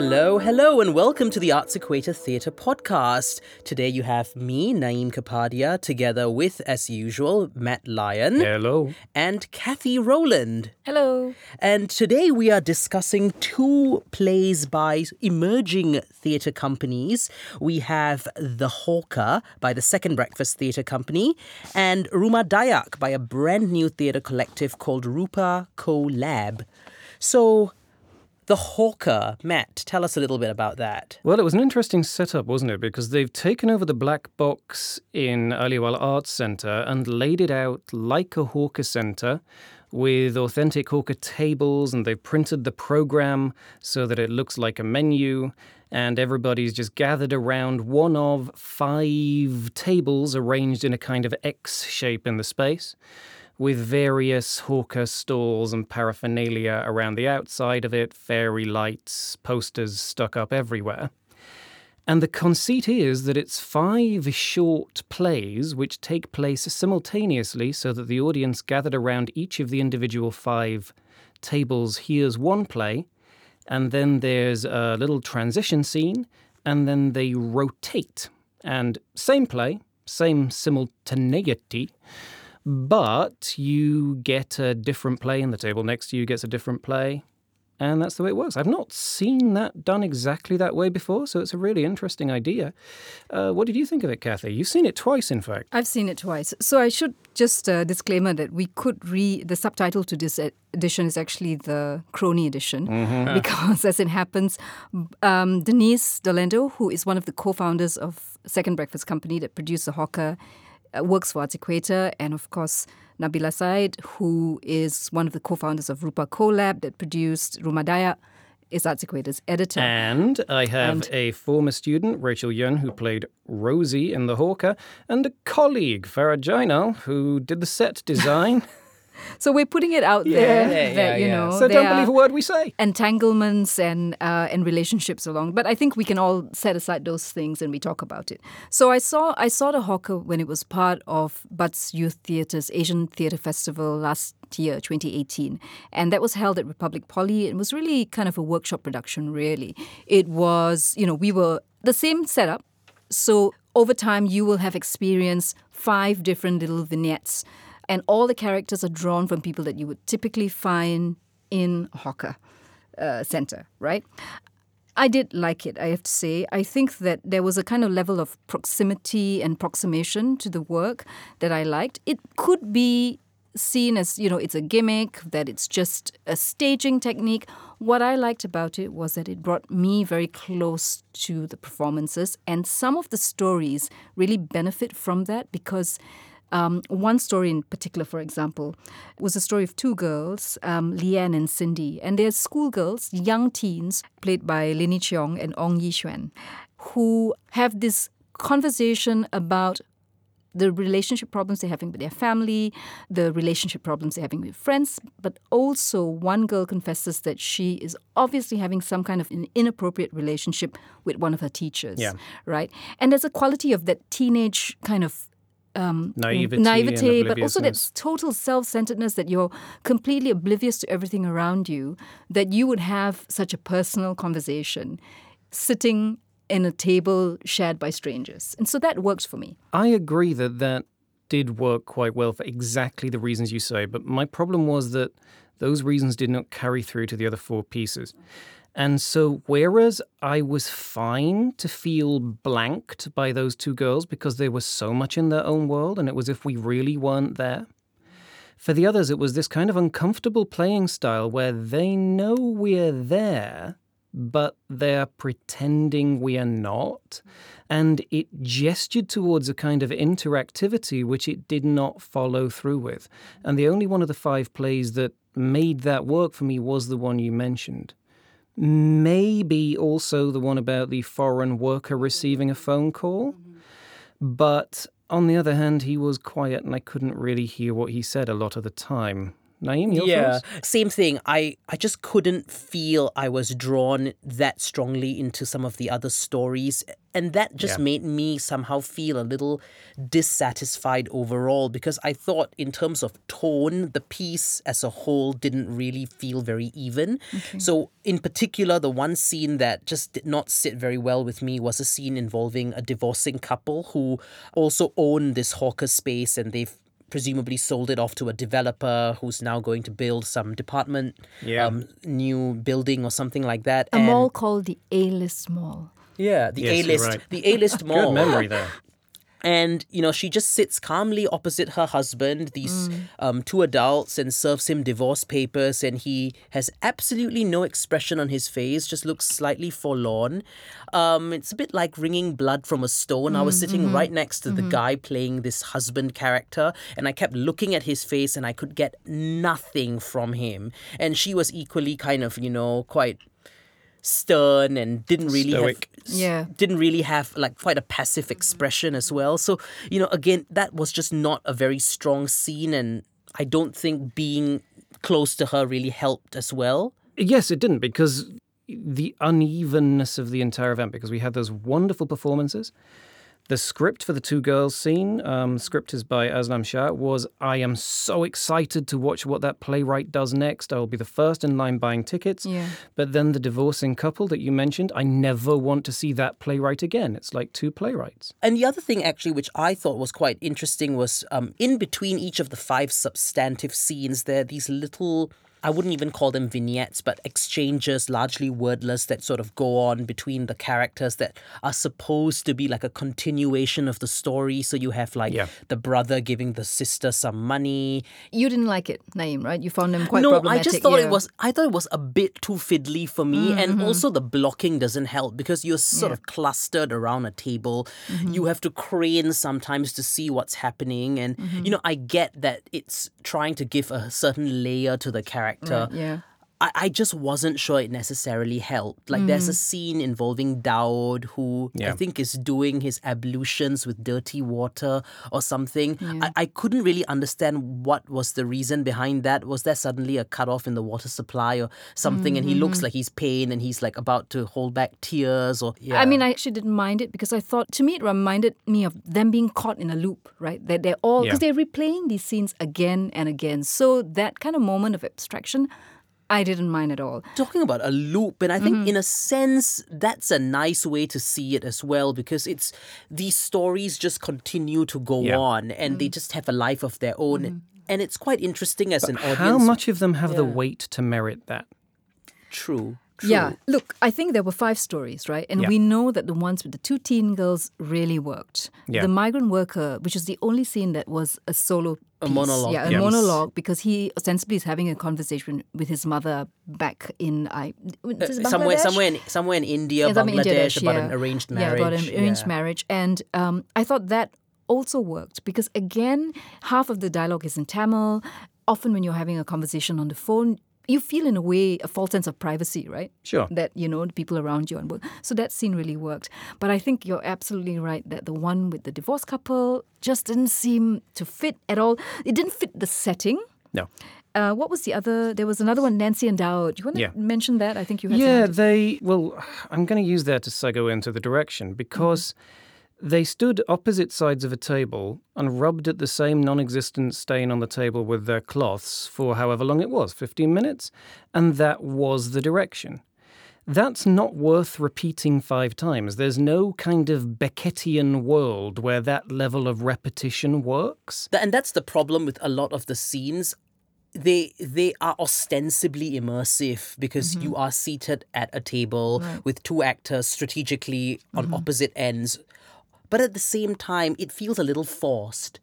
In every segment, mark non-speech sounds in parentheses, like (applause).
Hello, hello, and welcome to the Arts Equator Theatre podcast. Today you have me, Naeem Kapadia, together with, as usual, Matt Lyon. Hello. And Kathy Rowland. Hello. And today we are discussing two plays by emerging theatre companies. We have The Hawker by the Second Breakfast Theatre Company and Rumah Dahlia by a brand new theatre collective called Rupa Collab. So, the Hawker, Matt, tell us a little bit about that. Well, it was an interesting setup, wasn't it? Because they've taken over the black box in Aliwal Arts Centre and laid it out like a hawker centre with authentic hawker tables, and they've printed the program so that it looks like a menu. And everybody's just gathered around one of five tables arranged in a kind of X shape in the space with various hawker stalls and paraphernalia around the outside of it, fairy lights, posters stuck up everywhere. And the conceit is that it's five short plays which take place simultaneously so that the audience gathered around each of the individual five tables hears one play, and then there's a little transition scene, and then they rotate. And same play, same simultaneity, but you get a different play, and the table next to you gets a different play. And that's the way it works. I've not seen that done exactly that way before, so it's a really interesting idea. Uh, what did you think of it, Kathy? You've seen it twice, in fact. I've seen it twice. So I should just uh, disclaimer that we could read the subtitle to this edition is actually the Crony edition mm-hmm. (laughs) because, as it happens, um, Denise Dolendo, who is one of the co-founders of Second Breakfast Company that produced the Hawker, Uh, works for Arts Equator, and of course Nabilah Said, who is one of the co-founders of Rupa Collab that produced Rumah Dahlia, is Arts Equator's editor. And I have and a former student, Rachel Yun, who played Rosie in The Hawker, and a colleague, Farah Jainal, who did the set design. (laughs) (laughs) So we're putting it out yeah, there yeah, that yeah, you know. So don't believe a word we say. Entanglements and uh, and relationships along, but I think we can all set aside those things and we talk about it. So I saw I saw the hawker when it was part of Buds Youth Theatre's Asian Theatre Festival last year, 2018, and that was held at Republic Poly. It was really kind of a workshop production. Really, it was you know we were the same setup. So over time, you will have experienced five different little vignettes and all the characters are drawn from people that you would typically find in a hawker uh, center, right? I did like it, I have to say. I think that there was a kind of level of proximity and approximation to the work that I liked. It could be seen as, you know, it's a gimmick, that it's just a staging technique. What I liked about it was that it brought me very close to the performances, and some of the stories really benefit from that because um, one story in particular, for example, was a story of two girls, um, Leanne and Cindy, and they're schoolgirls, young teens, played by Lini Cheong and Ong Yi Xuan, who have this conversation about the relationship problems they're having with their family, the relationship problems they're having with friends, but also one girl confesses that she is obviously having some kind of an inappropriate relationship with one of her teachers. Yeah. Right? And there's a quality of that teenage kind of um, naivety, naivety but also that total self-centeredness that you're completely oblivious to everything around you. That you would have such a personal conversation, sitting in a table shared by strangers, and so that works for me. I agree that that did work quite well for exactly the reasons you say, but my problem was that those reasons did not carry through to the other four pieces. And so, whereas I was fine to feel blanked by those two girls because they were so much in their own world and it was if we really weren't there, for the others, it was this kind of uncomfortable playing style where they know we're there, but they're pretending we are not. And it gestured towards a kind of interactivity which it did not follow through with. And the only one of the five plays that made that work for me was the one you mentioned. Maybe also the one about the foreign worker receiving a phone call. But on the other hand, he was quiet and I couldn't really hear what he said a lot of the time. Naeem, your yeah, thoughts? same thing. I, I just couldn't feel I was drawn that strongly into some of the other stories. And that just Yeah. made me somehow feel a little dissatisfied overall because I thought, in terms of tone, the piece as a whole didn't really feel very even. So, in particular, the one scene that just did not sit very well with me was a scene involving a divorcing couple who also own this hawker space and they've presumably sold it off to a developer who's now going to build some department Yeah. um, new building or something like that. A and mall called the A-list Mall. yeah, the Yes, A-list, right. the A-list (laughs) mall. Good memory there. And you know, she just sits calmly opposite her husband, these Mm. um, two adults, and serves him divorce papers. And he has absolutely no expression on his face, just looks slightly forlorn. Um, it's a bit like wringing blood from a stone. I was Mm, sitting mm-hmm. right next to the guy playing this husband character, and I kept looking at his face, and I could get nothing from him. And she was equally kind of, you know, quite stern and didn't really Stoic. have Yeah. didn't really have like quite a passive expression as well. So, you know, again, that was just not a very strong scene and I don't think being close to her really helped as well. Yes, it didn't because the unevenness of the entire event, because we had those wonderful performances. The script for the two girls scene, um, script is by Aslam Shah, was I am so excited to watch what that playwright does next. I will be the first in line buying tickets. Yeah. But then the divorcing couple that you mentioned, I never want to see that playwright again. It's like two playwrights. And the other thing, actually, which I thought was quite interesting, was um, in between each of the five substantive scenes, there are these little. I wouldn't even call them vignettes, but exchanges, largely wordless, that sort of go on between the characters that are supposed to be like a continuation of the story. So you have like Yeah. the brother giving the sister some money. You didn't like it, Naeem, right? You found them quite no, I just thought yeah. It was. I thought it was a bit too fiddly for me, and also the blocking doesn't help because you're sort of clustered around a table. Mm-hmm. You have to crane sometimes to see what's happening, and Mm-hmm. you know I get that it's trying to give a certain layer to the character. Right, yeah. I, I just wasn't sure it necessarily helped. Like, there's a mm. scene involving Daud who I think is doing his ablutions with dirty water or something. I, I couldn't really understand what was the reason behind that. Was there suddenly a cutoff in the water supply or something? And he mm-hmm. looks like he's pain and he's like about to hold back tears or. Yeah. I mean, I actually didn't mind it because I thought, to me, it reminded me of them being caught in a loop, right? That they're all, because Yeah. they're replaying these scenes again and again. So that kind of moment of abstraction, I didn't mind at all. talking about a loop and i think Mm-hmm. in a sense that's a nice way to see it as well because it's these stories just continue to go Yeah. on and Mm. they just have a life of their own and it's quite interesting as an audience How much of them have the weight to merit that? true true Yeah, look, I think there were five stories, right? And Yeah. we know that the ones with the two teen girls really worked. Yeah. The migrant worker, which is the only scene that was a solo A monologue Yeah, a piece. monologue because he ostensibly is having a conversation with his mother back in I Uh, somewhere somewhere in somewhere in india Yeah, something in bangladesh Bangladesh, about yeah. an arranged marriage. Yeah, about an arranged marriage. And um, I thought that also worked because, again, half of the dialogue is in Tamil. Often, when you're having a conversation on the phone, you feel, in a way, a false sense of privacy, right? Sure. That, you know, the people around you. And so that scene really worked. But I think you're absolutely right that the one with the divorced couple just didn't seem to fit at all. It didn't fit the setting. No. Uh, what was the other? There was another one, Nancy and Daud. Do you want to Yeah. mention that? I think you had Yeah, they. Well, I'm going to use that to segue into the direction because they stood opposite sides of a table and rubbed at the same non existent stain on the table with their cloths for however long it was 15 minutes. And that was the direction. That's not worth repeating five times. There's no kind of Beckettian world where that level of repetition works. And that's the problem with a lot of the scenes they they are ostensibly immersive because mm-hmm. you are seated at a table with two actors strategically on mm-hmm. opposite ends but at the same time it feels a little forced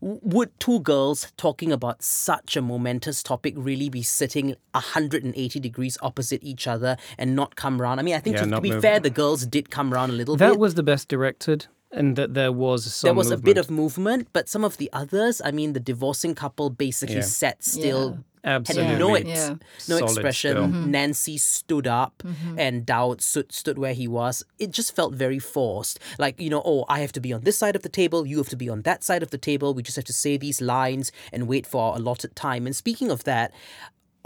would two girls talking about such a momentous topic really be sitting 180 degrees opposite each other and not come round? I mean, I think Yeah, to, to be move. fair, the girls did come round a little That bit. That was the best directed, and that there was some. there was a bit of movement, but some of the others, I mean, the divorcing couple basically Yeah. sat still Absolutely. had no ex- Yeah. no Solid expression. still. Mm-hmm. Nancy stood up, mm-hmm. and Daud stood stood where he was. It just felt very forced. Like you know, oh, I have to be on this side of the table. You have to be on that side of the table. We just have to say these lines and wait for our allotted time. And speaking of that.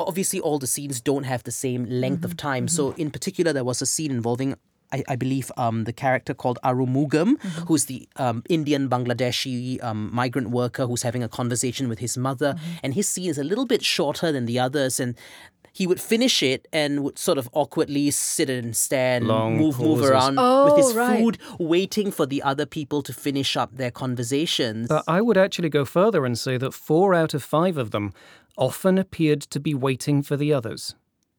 Obviously, all the scenes don't have the same length of mm-hmm. time. So, in particular, there was a scene involving I, I believe um, the character called Arumugam, who's the um, Indian Bangladeshi um, migrant worker who's having a conversation with his mother, and his scene is a little bit shorter than the others, and he would finish it and would sort of awkwardly sit and stand, Long move move around Oh, with his right. food, waiting for the other people to finish up their conversations. But I would actually go further and say that four out of five of them often appeared to be waiting for the others.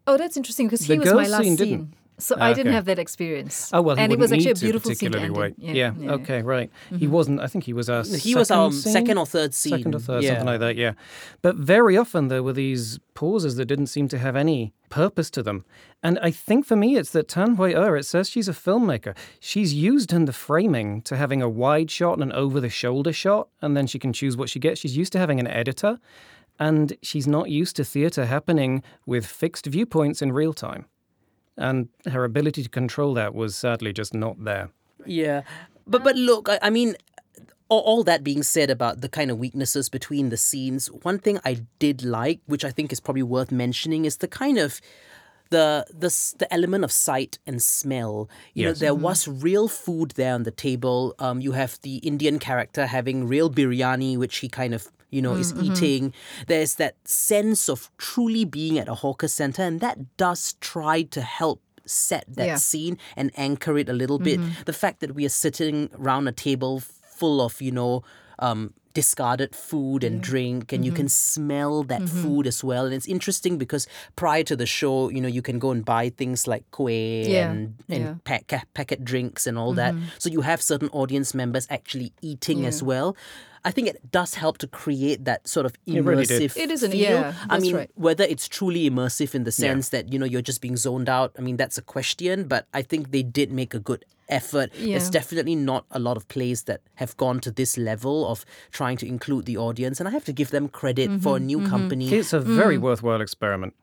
Oh, that's interesting because The he was my last scene scene. Didn't. So Ah, I didn't okay. have that experience. Oh well, he and it was actually a beautiful scene to particularly end in. wait. Yeah. Okay. Right. He wasn't. I think he was our. he was our scene? second or third scene. Second or third, yeah. something like that. Yeah. But very often there were these pauses that didn't seem to have any purpose to them. And I think for me, it's that Tan Hui Er. It says she's a filmmaker. She's used in the framing to having a wide shot and an over-the-shoulder shot, and then she can choose what she gets. She's used to having an editor, and she's not used to theatre happening with fixed viewpoints in real time. And her ability to control that was sadly just not there. Yeah, but but look, I, I mean, all, all that being said about the kind of weaknesses between the scenes, one thing I did like, which I think is probably worth mentioning, is the kind of the the the element of sight and smell. You know, there was real food there on the table. Um, you have the Indian character having real biryani, which he kind of you know is mm, mm-hmm. eating. There's that sense of truly being at a hawker center, and that does try to help set that Yeah. scene and anchor it a little bit. Mm-hmm. The fact that we are sitting around a table full of, you know, um, discarded food and drink, and you mm-hmm. can smell that food as well. And it's interesting because prior to the show, you know, you can go and buy things like kueh Yeah, and, and yeah. pack, packet drinks and all that. So you have certain audience members actually eating as well. I think it does help to create that sort of It really did. immersive It is an- feel. yeah, I mean, right. whether it's truly immersive in the sense that you know you're just being zoned out i mean that's a question but i think they did make a good effort there's Yeah. definitely not a lot of plays that have gone to this level of trying to include the audience and i have to give them credit for a Mm-hmm, new company It's a very Mm. worthwhile experiment.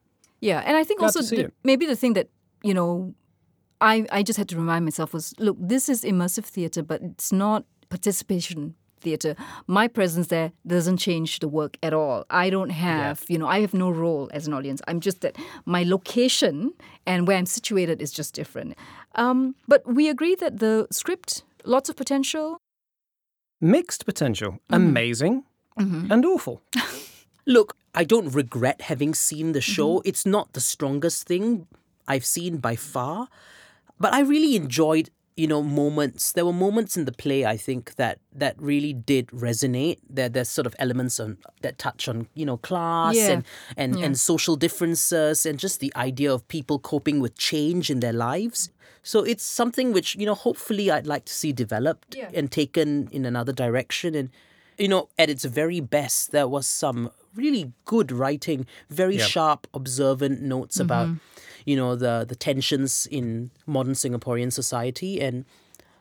Yeah, and I think Glad also to the- maybe the thing that you know, I I just had to remind myself was look, this is immersive theater, but it's not participation theater. My presence there doesn't change the work at all. I don't have you know I have no role as an audience. I'm just that my location and where I'm situated is just different. Um, but we agree that the script lots of potential. Mixed potential, Mm-hmm. amazing and awful. (laughs) Look, I don't regret having seen the show. Mm-hmm. It's not the strongest thing I've seen by far, but I really enjoyed, you know, moments. There were moments in the play I think that that really did resonate. There there's sort of elements on that touch on, you know, class Yeah. and and, and social differences and just the idea of people coping with change in their lives. So it's something which, you know, hopefully I'd like to see developed Yeah. and taken in another direction and you know, at its very best, there was some really good writing, very Yep. sharp, observant notes about, Mm-hmm. You know, the the tensions in modern Singaporean society and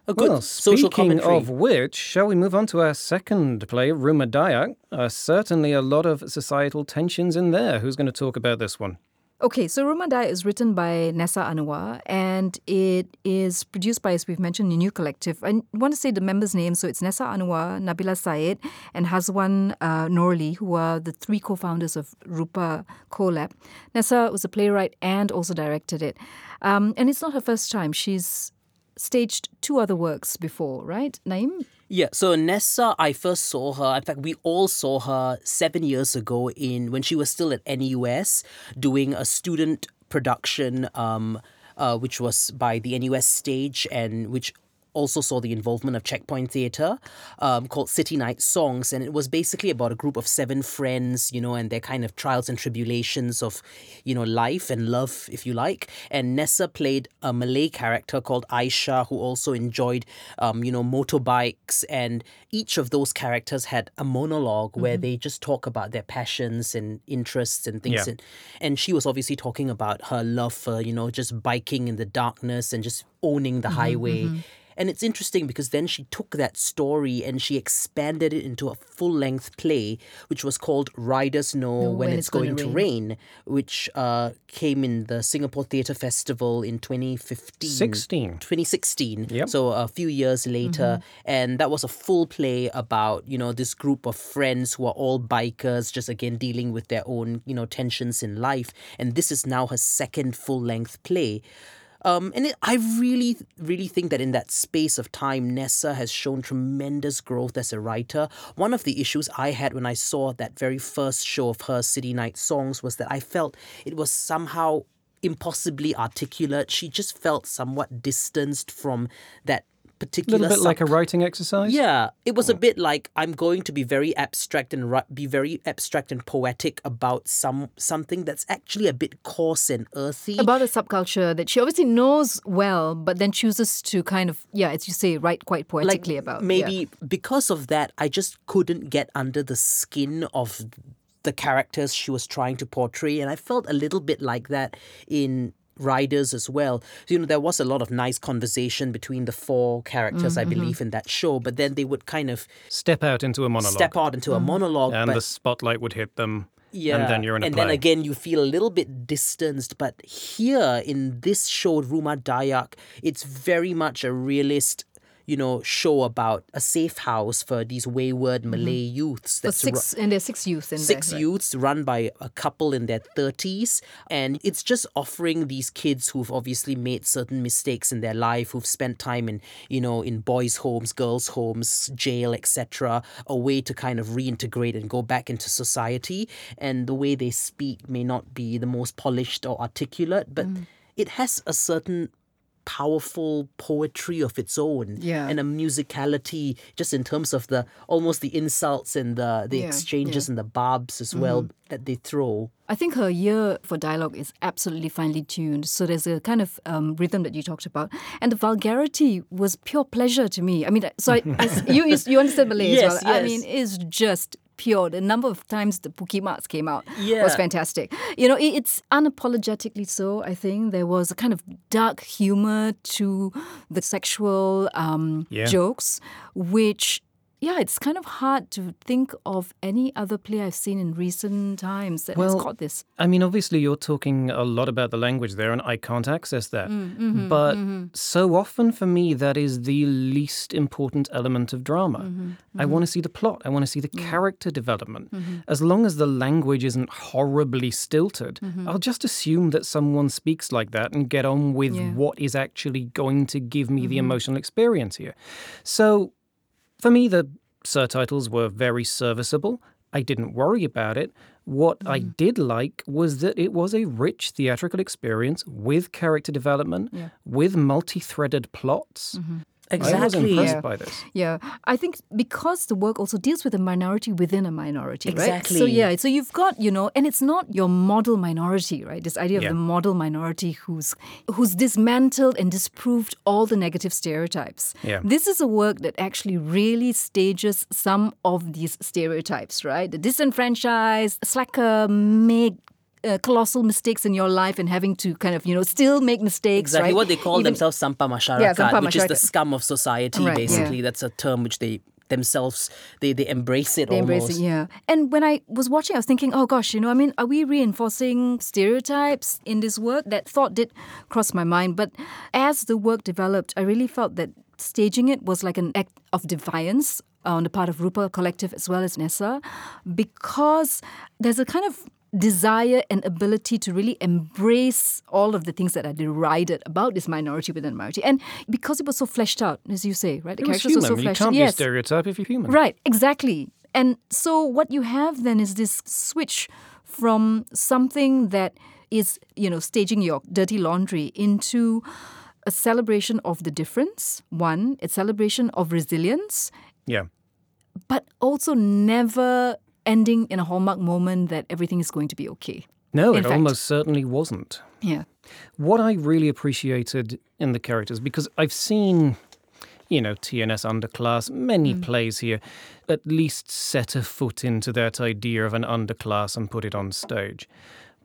a good Well, social speaking commentary. of which, shall we move on to our second play, Rumah Dahlia? Uh, certainly a lot of societal tensions in there. Who's going to talk about this one? Okay, so Rumah Dahlia is written by Nessa Anwar and it is produced by, as we've mentioned, a new collective. I want to say the members' names. So it's Nessa Anwar, Nabilah Said, and Hazwan uh, Norli, who are the three co founders of Rupa Collab. Nessa was a playwright and also directed it. Um, and it's not her first time. She's staged two other works before, right, Naeem? Yeah, so Nessa, I first saw her. In fact, we all saw her seven years ago in when she was still at NUS doing a student production, um, uh, which was by the NUS stage and which also saw the involvement of Checkpoint Theatre um, called City Night Songs. And it was basically about a group of seven friends, you know, and their kind of trials and tribulations of, you know, life and love, if you like. And Nessa played a Malay character called Aisha, who also enjoyed, um, you know, motorbikes. And each of those characters had a monologue where they just talk about their passions and interests and things. Yeah. And, and she was obviously talking about her love for, you know, just biking in the darkness and just owning the highway. And it's interesting because then she took that story and she expanded it into a full length play, which was called Riders Know When, It's, Going, to rain, which uh, came in the Singapore Theatre Festival in 2015. 16. 2016. Yep. So a few years later. And that was a full play about, you know, this group of friends who are all bikers, just again dealing with their own, you know, tensions in life. And this is now her second full length play. Um, and it, I really, really think that in that space of time, Nessa has shown tremendous growth as a writer. One of the issues I had when I saw that very first show of her, City Night Songs, was that I felt it was somehow impossibly articulate. She just felt somewhat distanced from that A little bit like a writing exercise. yeah, it was a bit like I'm going to be very abstract and ri- be very abstract and poetic about some something that's actually a bit coarse and earthy. About a subculture that she obviously knows well, but then chooses to kind of, yeah, as you say, write quite poetically about. yeah. maybe because of that, I just couldn't get under the skin of the characters she was trying to portray, and I felt a little bit like that in Riders as well. You know, there was a lot of nice conversation between the four characters, Mm-hmm. I believe, in that show, but then they would kind of Step out into a monologue. step out into a monologue. and the spotlight would hit them. Yeah, And then you're in a and play. then again you feel a little bit distanced. But here in this show, Rumah Dahlia, it's very much a realist, you know, show about a safe house for these wayward Malay youths. The That's ru- six, and there's six youths in six there. right? youths run by a couple in their 30s and it's just offering these kids who've obviously made certain mistakes in their life who've spent time in you know in boys homes girls homes jail etc a way to kind of reintegrate and go back into society and the way they speak may not be the most polished or articulate but Mm. it has a certain powerful poetry of its own Yeah. and a musicality just in terms of the almost the insults and the the Yeah, exchanges and the barbs as well that they throw I think her ear for dialogue is absolutely finely tuned. So there's a kind of um, rhythm that you talked about, and the vulgarity was pure pleasure to me. I mean, so I, I- (laughs) you, you you understand Malay Yes, as well. Yes. I mean, it's just pure. The number of times the Pukimas came out was fantastic. You know, it, it's unapologetically so. I think there was a kind of dark humor to the sexual um, Yeah. jokes, which. Yeah, it's kind of hard to think of any other play I've seen in recent times that has got this. I mean, obviously, you're talking a lot about the language there, and I can't access that. Mm, but mm-hmm. so often for me, that is the least important element of drama. Mm-hmm, I want to see the plot, I want to see the character development. Mm-hmm. As long as the language isn't horribly stilted, Mm-hmm. I'll just assume that someone speaks like that and get on with Yeah. Mm-hmm. what is actually going to give me the emotional experience here. So for me, the subtitles were very serviceable. I didn't worry about it. What I Mm. did like was that it was a rich theatrical experience with character development, Yeah. with multi threaded plots. I was exactly impressed Yeah. by this. Yeah, I think because the work also deals with a minority within a minority, right? So yeah, so you've got you know, and it's not your model minority, right? This idea of Yeah. the model minority who's who's dismantled and disproved all the negative stereotypes. Yeah. This is a work that actually really stages some of these stereotypes, right? The disenfranchised, slacker, make. Uh, colossal mistakes in your life and having to kind of you know still make mistakes exactly right? what they call Even- themselves sampah masyarakat Yeah, sampah which is the scum of society Right, yeah. basically that's a term which they themselves they they embrace it They almost embrace it, yeah. And when I was watching, I was thinking, oh gosh, you know, I mean, are we reinforcing stereotypes in this work? That thought did cross my mind. But as the work developed, I really felt that staging it was like an act of defiance on the part of Rupa Collective as well as Nessa, because there's a kind of desire and ability to really embrace all of the things that are derided about this minority within a minority. And because it was so fleshed out, as you say, right? The It was characters were human. so you can't out. be a Yes. stereotype if you're human. Right, exactly. And so what you have then is this switch from something that is, you know, staging your dirty laundry into a celebration of the difference, one, a celebration of resilience, Yeah. but also never ending in a hallmark moment that everything is going to be okay. No, In it fact- almost certainly wasn't. Yeah. What I really appreciated in the characters, because I've seen, you know, TNS underclass, many mm. plays here, at least set a foot into that idea of an underclass and put it on stage.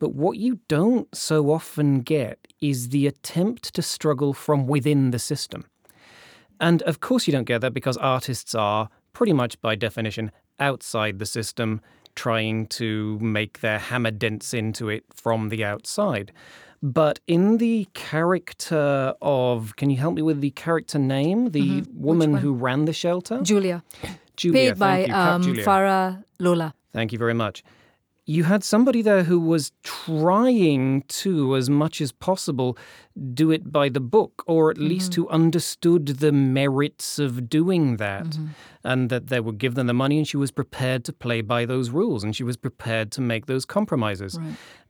But what you don't so often get is the attempt to struggle from within the system. And of course, you don't get that because artists are pretty much by definition outside the system, trying to make their hammer dents into it from the outside. But in the character of, can you help me with the character name? The woman who ran the shelter? Julia, Julia. paid by you, um. Farah Lola. Thank you very much. You had somebody there who was trying to, as much as possible, do it by the book, or at least who understood the merits of doing that, and that they would give them the money, and she was prepared to play by those rules, and she was prepared to make those compromises.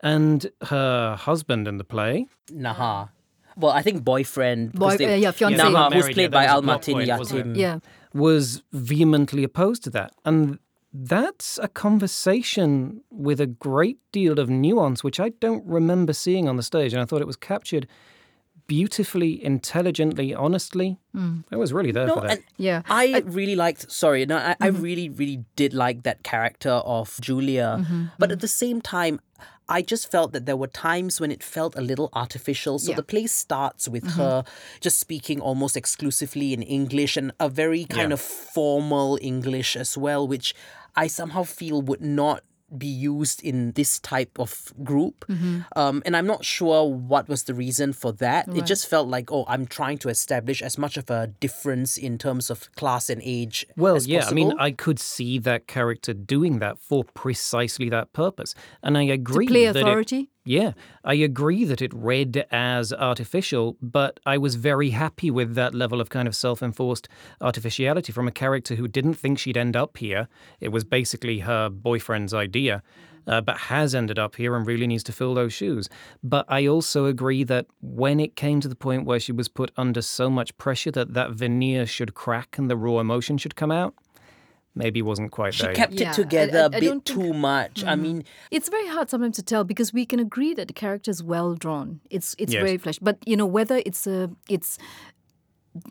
And her husband in the play, Naha. Well, I think boyfriend. Boy- because uh, yeah, fiancé. Yeah, Naha, they who's played yeah, by that was al-martin, Yatim. Yeah. was vehemently opposed to that. And that's a conversation with a great deal of nuance, which I don't remember seeing on the stage. And I thought it was captured beautifully, intelligently, honestly. Hmm. I was really there No, for that. Yeah. I really liked. Sorry, no, I, I mm-hmm. really, really did like that character of Julia. Mm-hmm. But at mm-hmm. the same time, I just felt that there were times when it felt a little artificial. So Yeah. the play starts with her just speaking almost exclusively in English and a very kind Yeah. of formal English as well, which I somehow feel would not be used in this type of group. Um, and I'm not sure what was the reason for that. It just felt like, oh, I'm trying to establish as much of a difference in terms of class and age. Well, as yeah, I mean. I could see that character doing that for precisely that purpose. And I agree Play that it- authority. Yeah, I agree that it read as artificial, but I was very happy with that level of kind of self enforced artificiality from a character who didn't think she'd end up here. It was basically her boyfriend's idea, uh, but has ended up here and really needs to fill those shoes. But I also agree that when it came to the point where she was put under so much pressure that that veneer should crack and the raw emotion should come out, maybe wasn't quite she there. yet. kept Yeah, it I- together I- a I bit don't think- too much. I mean, It's very hard sometimes to tell because we can agree that the character is well drawn. It's it's Yes. very fleshed, but you know whether it's a it's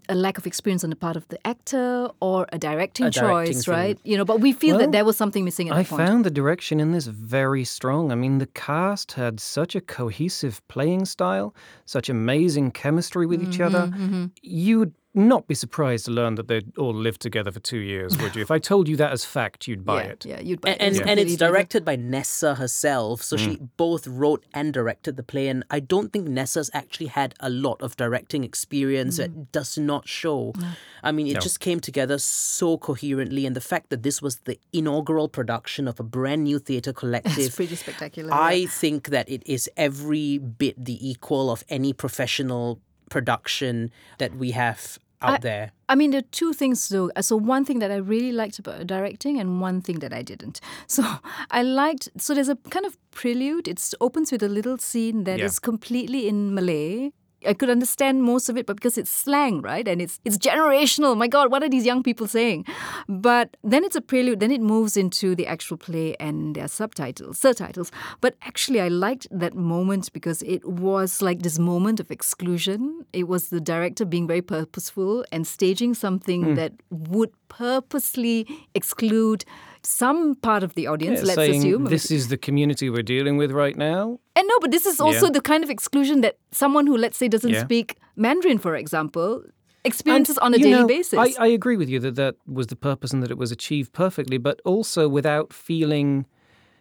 a lack of experience on the part of the actor or a directing, A directing choice, thing. right? You know, but we feel Well, that there was something missing at I that point. found the direction in this very strong. I mean, the cast had such a cohesive playing style, such amazing chemistry with each other. Mm-hmm, You'd not be surprised to learn that they'd all lived together for two years, would you? If I (laughs) told you that as fact, you'd buy yeah, it. yeah, you'd buy and it. and, It's and it's directed by Nessa herself, so she mm. both wrote and directed the play. And I don't think Nessa's actually had a lot of directing experience. It mm. does not show. I mean, it just came together so coherently, and the fact that this was the inaugural production of a brand new theatre (laughs) It's collective. pretty spectacular. I yeah. think that it is every bit the equal of any professional production that we have out there. I mean, there are two things though. So one thing that I really liked about directing, and one thing that I didn't. (laughs) So I liked. So there's a kind of prelude. It opens with a little scene that is Yeah. completely in Malay. I could understand most of it, but because it's slang, right, and it's it's generational. My God, what are these young people saying? But then it's a prelude. Then it moves into the actual play and their subtitles, subtitles. But actually, I liked that moment because it was like this moment of exclusion. It was the director being very purposeful and staging something Hmm. that would purposely exclude some part of the audience. Yeah, let's saying assume this is the community we're dealing with right now. and no, but this is also Yeah. the kind of exclusion that someone who, let's say, doesn't Yeah. speak Mandarin, for example, experiences And, on a you daily know, basis. I, I agree with you that that was the purpose and that it was achieved perfectly, but also without feeling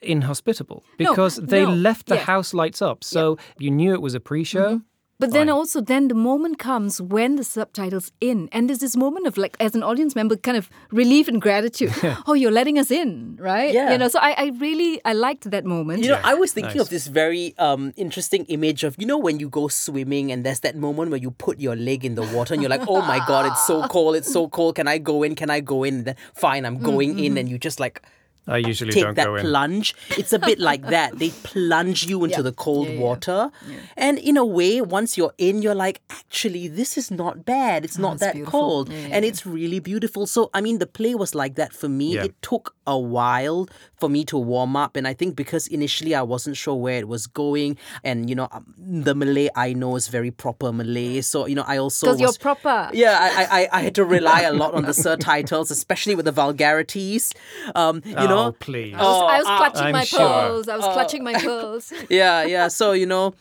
inhospitable No, because they no, left the yeah. Mm-hmm. house lights up. So you knew it was a pre show. But then Fine. also, then the moment comes when the subtitles in, and there's this moment of like, as an audience member, kind of relief and gratitude. (laughs) oh, you're letting us in, right? Yeah. You know, so I, I really I liked that moment. You know, I was thinking nice. of this very um, interesting image of, you know, when you go swimming and there's that moment where you put your leg in the water and you're like, oh my God, it's so (laughs) cold, it's so cold. Can I go in? Can I go in? And then, fine, I'm going in. And you just like I usually take don't that go in. plunge. It's a bit like that. They plunge you into Yeah. the cold Yeah, yeah. water. And in a way, once you're in, you're like, actually, this is not bad. It's oh, not that beautiful. cold. Yeah, yeah, and it's really beautiful. So, I mean, the play was like that for me. Yeah. It took a while for me to warm up. And I think because initially I wasn't sure where it was going. And, you know, um, the Malay I know is very proper Malay. So, you know, I also. because you're proper. yeah, I, I I had to rely a lot on the subtitles, especially with the vulgarities. Um, you know, oh, please. I was, I was Oh, clutching I'm my sure. pearls. I was clutching my (laughs) pearls. yeah, yeah. So you know,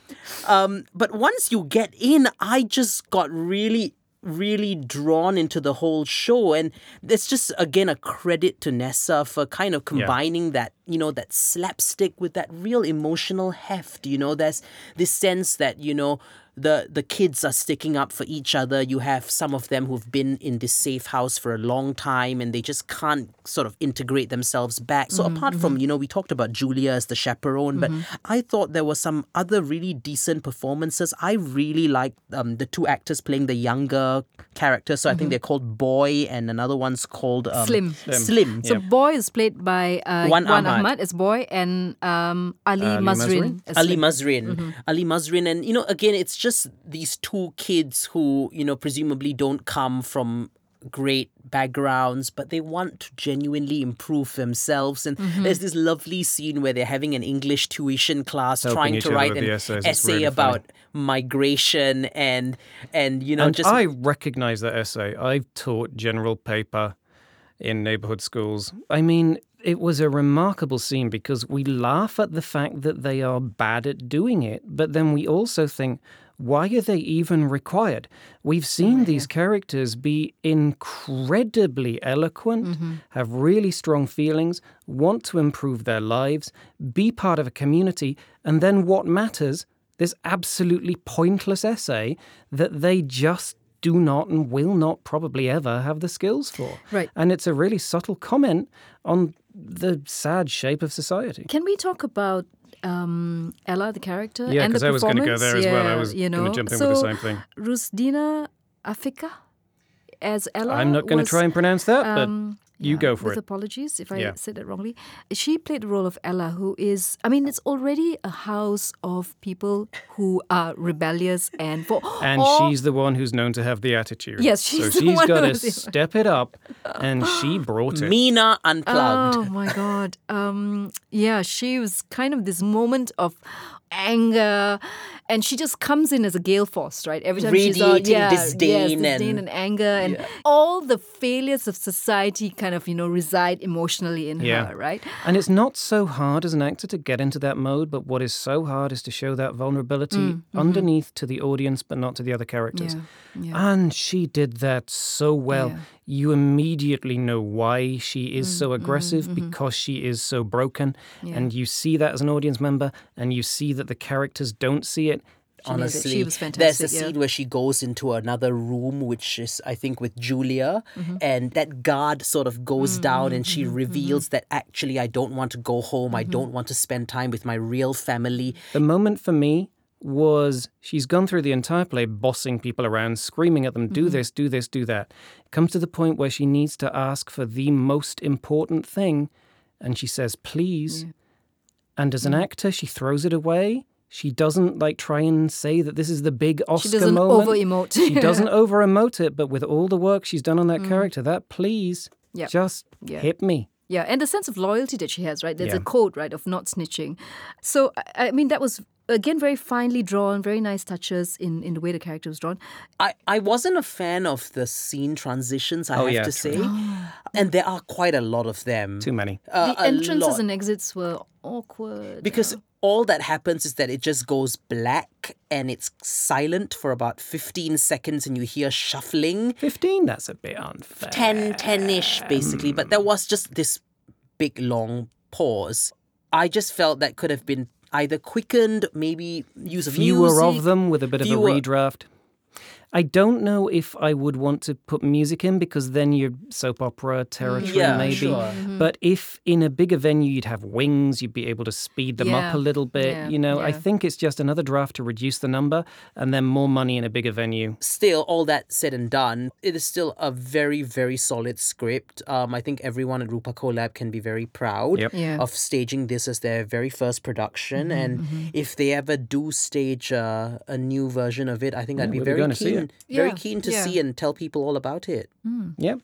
um, but once you get in, I just got really really drawn into the whole show. And it's just again a credit to Nessa for kind of combining that you know that slapstick with that real emotional heft you know there's this sense that you know the the kids are sticking up for each other. You have some of them who've been in this safe house for a long time and they just can't sort of integrate themselves back. So Mm-hmm, apart from, you know, we talked about Julia as the chaperone, but I thought there were some other really decent performances. I really liked um, the two actors playing the younger characters. So I think they're called Boy and another one's called um, Mm-hmm. Slim. Slim. So Boy is played by uh, Wan Wan Ahmad. Ahmad as Boy and um, Ali, Ali Mazrin Mazrin? as Ali Slim. Mazrin. Ali Mazrin. And, you know, again, it's just these two kids who, you know, presumably don't come from great backgrounds, but they want to genuinely improve themselves. And mm-hmm. there's this lovely scene where they're having an English tuition class Helping trying to write an. Essay about migration and, and you know, and just. I recognize that essay. I've taught general paper in neighborhood schools. I mean, it was a remarkable scene because we laugh at the fact that they are bad at doing it, but then we also think, why are they even required? We've oh seen these characters be incredibly eloquent, mm-hmm. have really strong feelings, want to improve their lives, be part of a community, and then what matters this absolutely pointless essay that they just do not and will not probably ever have the skills for. Right. And it's a really subtle comment on the sad shape of society. Can we talk about um, Ella, the character? Yeah, and the 'cause I was gonna go there as well. I Yeah, was you know. jump in so, with the same thing. Rusdina Afika as Ella. I'm not going to try and pronounce that, um, but you yeah, go for with it. apologies if I Yeah. said it wrongly. She played the role of Ella, who is, I mean, it's already a house of people who are rebellious and for. (gasps) And all- (gasps) she's the one who's known to have the attitude. Yes, so she's the she's one got to step it up, and (gasps) she brought it. Mina Unplugged. Oh my god. Um yeah, she was kind of this moment of anger and she just comes in as a gale force, right? Every time she's on, Radiating yeah, disdain yes, disdain and- and, anger and all the failures of society kind of, you know, reside emotionally in Yeah. her, right? And it's not so hard as an actor to get into that mode, but what is so hard is to show that vulnerability underneath to the audience, but not to the other characters. Mm, mm-hmm. Yeah, And she did that so well. Yeah. You immediately know why she is Mm, so mm-hmm, aggressive because she is so broken. And you see that as an audience member, and you see that the characters don't see it. She nailed it. honestly. She was There's a yeah. scene where she goes into another room, which is, I think, with Julia, Mm-hmm. and that guard sort of goes mm-hmm, down and she mm-hmm, mm-hmm. reveals that actually, I don't want to go home. I Mm-hmm. don't want to spend time with my real family. The moment for me was she's gone through the entire play bossing people around, screaming at them, do this, do this, do that. It comes to the point where she needs to ask for the most important thing, and she says, please. And as an actor, she throws it away. She doesn't like try and say that this is the big Oscar She doesn't (laughs) moment. over emote. She doesn't over emote it, but with all the work she's done on that character, that please Yeah. just Yeah. hit me. Yeah, and the sense of loyalty that she has, right? There's Yeah. a code, right, of not snitching. So, I, I mean, that was, again, very finely drawn, very nice touches in, in the way the character was drawn. I, I wasn't a fan of the scene transitions, I Oh, have yeah, to true. say. (gasps) and there are quite a lot of them. Too many. Uh, the entrances lot. and exits were awkward. Because all that happens is that it just goes black and it's silent for about 15 seconds and you hear shuffling. 15, that's a bit unfair. 10 10ish basically but there was just this big long pause i just felt that could have been either quickened maybe use of fewer music. of them with a bit fewer- of a redraft. I don't know if I would want to put music in because then you're soap opera territory, Yeah, maybe. sure. But if in a bigger venue you'd have wings, you'd be able to speed them up a little bit. yeah, you know, I think it's just another draft to reduce the number and then more money in a bigger venue. still all that said and done it is still a very very solid script um, i think everyone at rupa collab can be very proud Yep. Yeah. of staging this as their very first production and if they ever do stage uh, a new version of it i think i'd be we'll very going to see keen it. very keen to yeah. see and tell people all about it hmm. Yeah.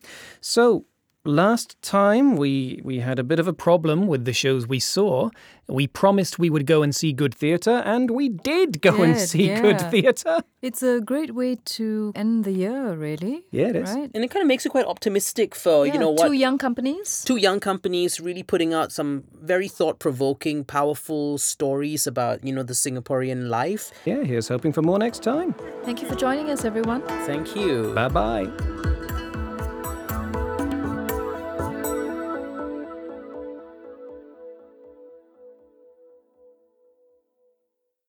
So Last time we we had a bit of a problem with the shows we saw. We promised we would go and see good theatre, and we did go and Did, see good theatre. It's a great way to end the year, really. Yeah, it is. Right? And it kind of makes you quite optimistic for, you know, what Two young companies. two young companies really putting out some very thought-provoking, powerful stories about, you know, the Singaporean life. Yeah, here's hoping for more next time. Thank you for joining us, everyone. Thank you. Bye bye.